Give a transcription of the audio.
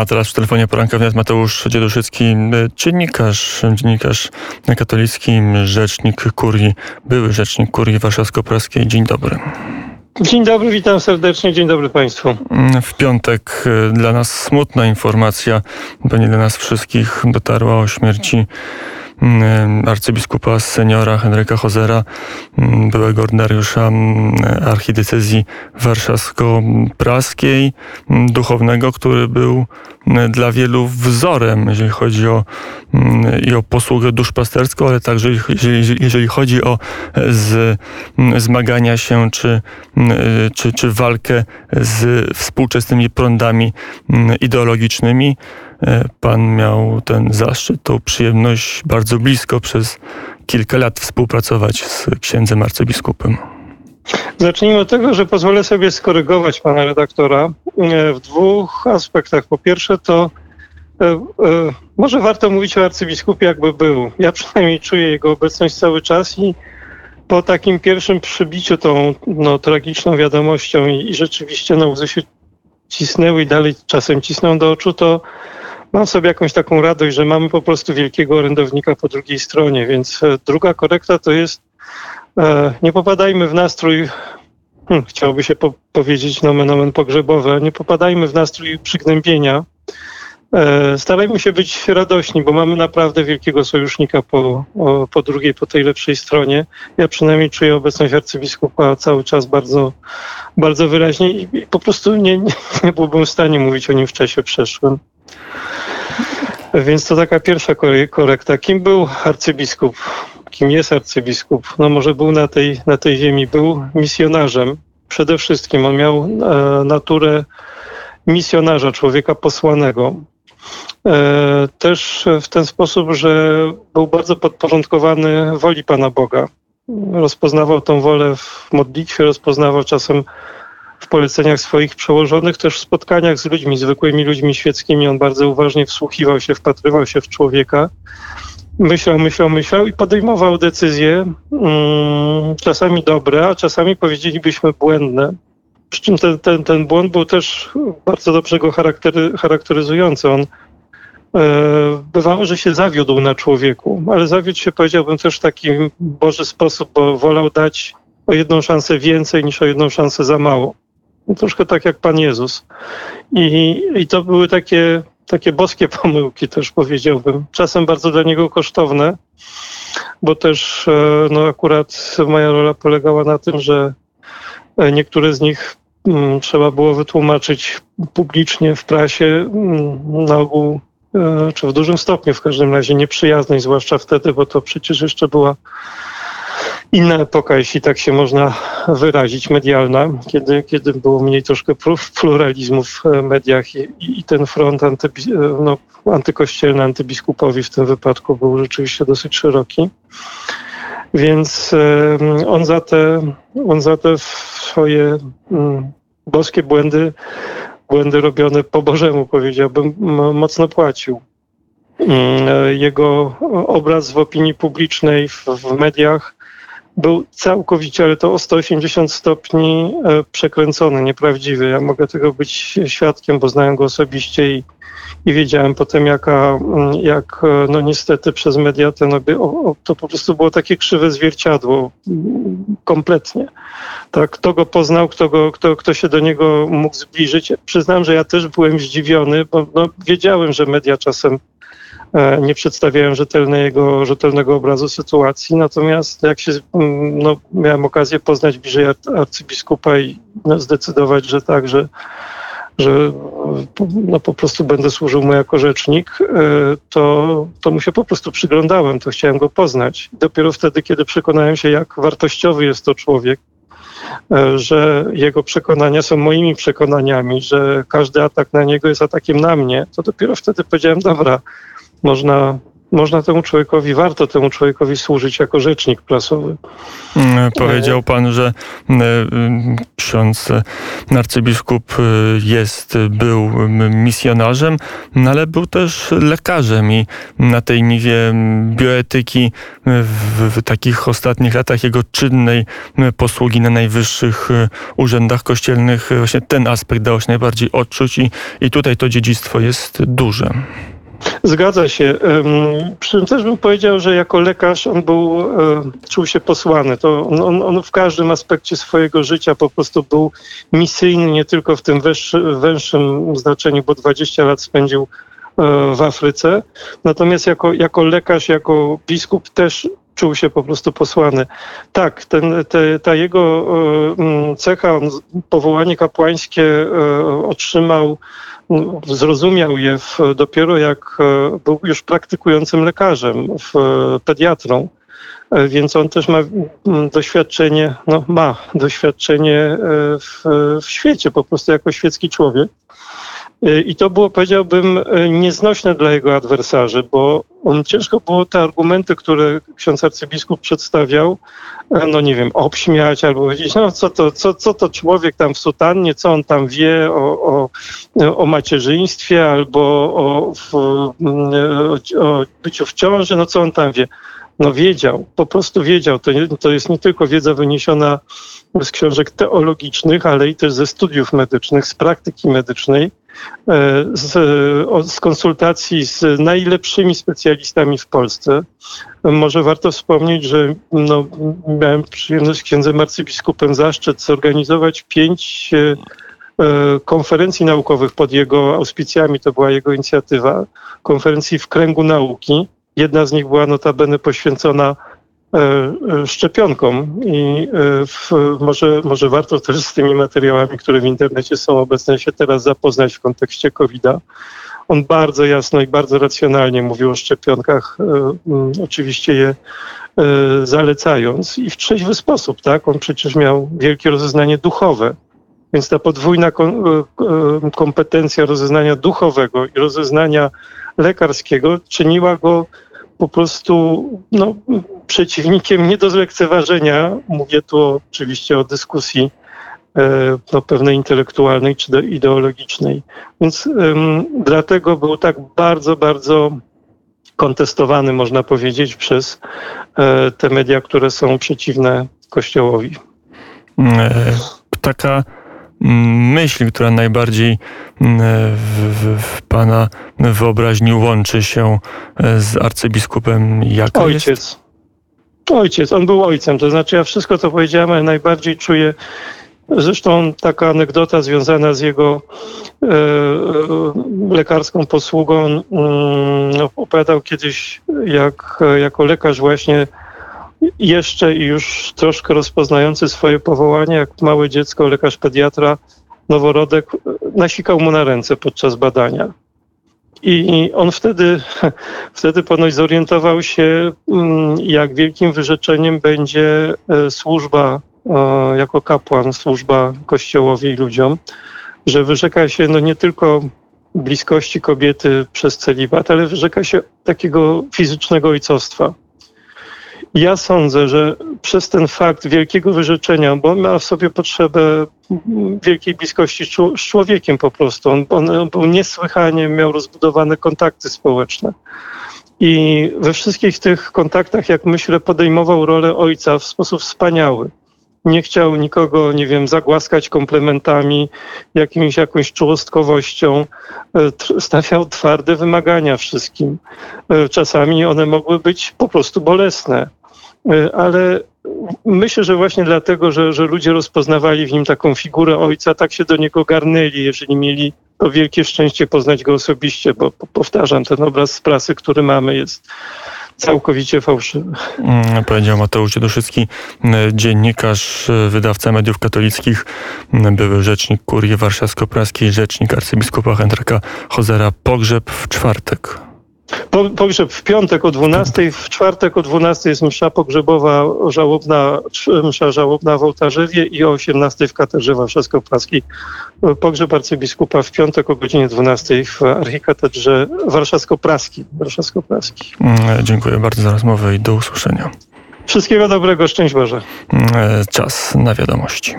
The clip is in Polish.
A teraz w telefonie poranka wnet Mateusz Dzieduszycki, dziennikarz, dziennikarz katolicki, rzecznik kurii, były rzecznik kurii warszawsko-praskiej. Dzień dobry. Dzień dobry, witam serdecznie, dzień dobry Państwu. W piątek e, dla nas smutna informacja, pewnie dla nas wszystkich dotarła o śmierci Mm, arcybiskupa seniora Henryka Hozera, mm, byłego ordynariusza mm, archidiecezji warszawsko-praskiej, duchownego, który był dla wielu wzorem, jeżeli chodzi o, i o posługę duszpasterską, ale także jeżeli, jeżeli chodzi o z, zmagania się czy, czy, czy walkę z współczesnymi prądami ideologicznymi. E, pan miał ten zaszczyt, tą przyjemność bardzo blisko przez kilka lat współpracować z księdzem arcybiskupem. Zacznijmy od tego, że pozwolę sobie skorygować pana redaktora e, w dwóch aspektach. Po pierwsze, to e, może warto mówić o arcybiskupie, jakby był. Ja przynajmniej czuję jego obecność cały czas i po takim pierwszym przybiciu tą no, tragiczną wiadomością i, i rzeczywiście no, łzy się cisnęły i dalej czasem cisną do oczu, to mam sobie jakąś taką radość, że mamy po prostu wielkiego orędownika po drugiej stronie, więc e, druga korekta to jest e, nie popadajmy w nastrój, hmm, chciałoby się po, powiedzieć nomen omen pogrzebowy, nie popadajmy w nastrój przygnębienia. E, starajmy się być radośni, bo mamy naprawdę wielkiego sojusznika po, po drugiej, po tej lepszej stronie. Ja przynajmniej czuję obecność arcybiskupa cały czas bardzo, bardzo wyraźnie i po prostu nie, nie, nie byłbym w stanie mówić o nim w czasie przeszłym. Więc to taka pierwsza korekta. Kim był arcybiskup? Kim jest arcybiskup? No może był na tej, na tej ziemi, był misjonarzem. Przede wszystkim on miał e, naturę misjonarza, człowieka posłanego. E, też w ten sposób, że był bardzo podporządkowany woli Pana Boga. Rozpoznawał tą wolę w modlitwie, rozpoznawał czasem w poleceniach swoich przełożonych, też w spotkaniach z ludźmi, zwykłymi ludźmi świeckimi. On bardzo uważnie wsłuchiwał się, wpatrywał się w człowieka. Myślał, myślał, myślał i podejmował decyzje, mm, czasami dobre, a czasami powiedzielibyśmy błędne. Przy czym ten, ten, ten błąd był też bardzo dobrze go charaktery, charakteryzujący. On e, bywało, że się zawiódł na człowieku, ale zawiódł się, powiedziałbym, też w taki Boży sposób, bo wolał dać o jedną szansę więcej niż o jedną szansę za mało. No, troszkę tak jak Pan Jezus. I, i to były takie, takie boskie pomyłki też powiedziałbym. Czasem bardzo dla niego kosztowne, bo też e, no akurat moja rola polegała na tym, że e, niektóre z nich mm, trzeba było wytłumaczyć publicznie w prasie, mm, na ogół e, czy w dużym stopniu w każdym razie nieprzyjaznej, zwłaszcza wtedy, bo to przecież jeszcze była inna epoka, jeśli tak się można wyrazić, medialna, kiedy, kiedy było mniej troszkę pluralizmu w mediach i, i ten front anty, no, antykościelny, antybiskupowi w tym wypadku był rzeczywiście dosyć szeroki. Więc on za te, on za te swoje mm, boskie błędy, błędy robione po Bożemu, powiedziałbym, mocno płacił. Mm, jego obraz w opinii publicznej, w mediach był całkowicie, ale to o 180 stopni e, przekręcony, nieprawdziwy. Ja mogę tego być świadkiem, bo znałem go osobiście i, i wiedziałem potem, jaka, mm, jak e, no niestety przez media ten, to po prostu było takie krzywe zwierciadło, mm, kompletnie. Tak, kto go poznał, kto, go, kto, kto się do niego mógł zbliżyć. Przyznam, że ja też byłem zdziwiony, bo no, wiedziałem, że media czasem nie przedstawiają rzetelnego, rzetelnego obrazu sytuacji. Natomiast jak się, mm, no, miałem okazję poznać bliżej arcybiskupa i no, zdecydować, że tak, że, że no, po prostu będę służył mu jako rzecznik, e, to, to mu się po prostu przyglądałem, to chciałem go poznać. Dopiero wtedy, kiedy przekonałem się, jak wartościowy jest to człowiek, e, że jego przekonania są moimi przekonaniami, że każdy atak na niego jest atakiem na mnie, to dopiero wtedy powiedziałem, dobra, można można temu człowiekowi, warto temu człowiekowi służyć jako rzecznik prasowy. Mm, powiedział pan, że mm, mm, ksiądz arcybiskup jest, był misjonarzem, ale był też lekarzem i na tej niwie bioetyki w, w takich ostatnich latach jego czynnej posługi na najwyższych urzędach kościelnych właśnie ten aspekt dało się najbardziej odczuć i, i tutaj to dziedzictwo jest duże. Zgadza się. Przy tym też bym powiedział, że jako lekarz on był, czuł się posłany. To on, on w każdym aspekcie swojego życia po prostu był misyjny, nie tylko w tym węższym znaczeniu, bo 20 lat spędził e, w Afryce. Natomiast jako, jako lekarz, jako biskup też czuł się po prostu posłany. Tak, ten, te, ta jego e, cecha, powołanie kapłańskie e, otrzymał zrozumiał je w, dopiero jak e, był już praktykującym lekarzem, w, pediatrą. Więc on też ma doświadczenie, no ma doświadczenie w, w świecie, po prostu jako świecki człowiek. I to było, powiedziałbym, nieznośne dla jego adwersarzy, bo on ciężko było te argumenty, które ksiądz arcybiskup przedstawiał, no nie wiem, obśmiać albo powiedzieć, no co to, co, co to człowiek tam w sutannie, co on tam wie o, o, o macierzyństwie albo o, o, o byciu w ciąży, no co on tam wie. No wiedział, po prostu wiedział. To, nie, to jest nie tylko wiedza wyniesiona z książek teologicznych, ale i też ze studiów medycznych, z praktyki medycznej, e, z, z konsultacji z najlepszymi specjalistami w Polsce. Może warto wspomnieć, że no, miałem przyjemność księdzem arcybiskupem zaszczyt zorganizować pięć e, konferencji naukowych pod jego auspicjami, to była jego inicjatywa, konferencji w kręgu nauki. Jedna z nich była notabene poświęcona E, e, szczepionkom i e, w, może, może warto też z tymi materiałami, które w internecie są obecne, się teraz zapoznać w kontekście COVID-a. On bardzo jasno i bardzo racjonalnie mówił o szczepionkach, oczywiście je zalecając i w trzeźwy sposób, tak? On przecież miał wielkie rozeznanie duchowe, więc ta podwójna kompetencja rozeznania duchowego i rozeznania lekarskiego czyniła go po prostu no, przeciwnikiem nie do zlekceważenia. Mówię tu oczywiście o dyskusji e, no, pewnej intelektualnej czy ideologicznej. Więc dlatego był tak bardzo, bardzo kontestowany, można powiedzieć, przez e, te media, które są przeciwne Kościołowi. E, taka myśl, która najbardziej w, w, w Pana wyobraźni łączy się z arcybiskupem? Jaka Ojciec. Jest? Ojciec, on był ojcem, to znaczy ja wszystko to powiedziałem, najbardziej czuję, zresztą taka anegdota związana z jego e, e lekarską posługą, mm, opowiadał kiedyś, jak jako lekarz właśnie jeszcze już troszkę rozpoznający swoje powołanie, jak małe dziecko, lekarz pediatra, noworodek, nasikał mu na ręce podczas badania. I on wtedy, wtedy ponoć zorientował się, mm, jak wielkim wyrzeczeniem będzie e, służba e, jako kapłan, służba Kościołowi i ludziom, że wyrzeka się no nie tylko bliskości kobiety przez celibat, ale wyrzeka się takiego fizycznego ojcostwa. Ja sądzę, że przez ten fakt wielkiego wyrzeczenia, bo on ma w sobie potrzebę wielkiej bliskości z człowiekiem po prostu. On, on był niesłychanie, miał rozbudowane kontakty społeczne. I we wszystkich tych kontaktach, jak myślę, podejmował rolę ojca w sposób wspaniały. Nie chciał nikogo, nie wiem, zagłaskać komplementami, jakimś, jakąś czułostkowością. E, stawiał twarde wymagania wszystkim. E, czasami one mogły być po prostu bolesne ale myślę, że właśnie dlatego, że, że ludzie rozpoznawali w nim taką figurę ojca, tak się do niego garnęli, jeżeli mieli to wielkie szczęście poznać go osobiście, bo powtarzam, ten obraz z prasy, który mamy, jest całkowicie fałszywy. Mm, powiedział Mateusz Dzieduszycki, dziennikarz, wydawca mediów katolickich, były rzecznik Kurii Warszawsko-Praskiej, rzecznik arcybiskupa Henryka Hozera. Pogrzeb w czwartek. Po, pogrzeb w piątek o 12, w czwartek o 12 jest msza pogrzebowa żałobna, msza żałobna w Ołtarzewie i o 18 w katedrze warszawsko-praskiej. Pogrzeb arcybiskupa w piątek o godzinie 12 w archikatedrze warszawsko-praskiej. warszawsko-praskiej. Mm, Dziękuję bardzo za rozmowę i do usłyszenia. Wszystkiego dobrego, szczęść Boże. Mm, Czas na wiadomości.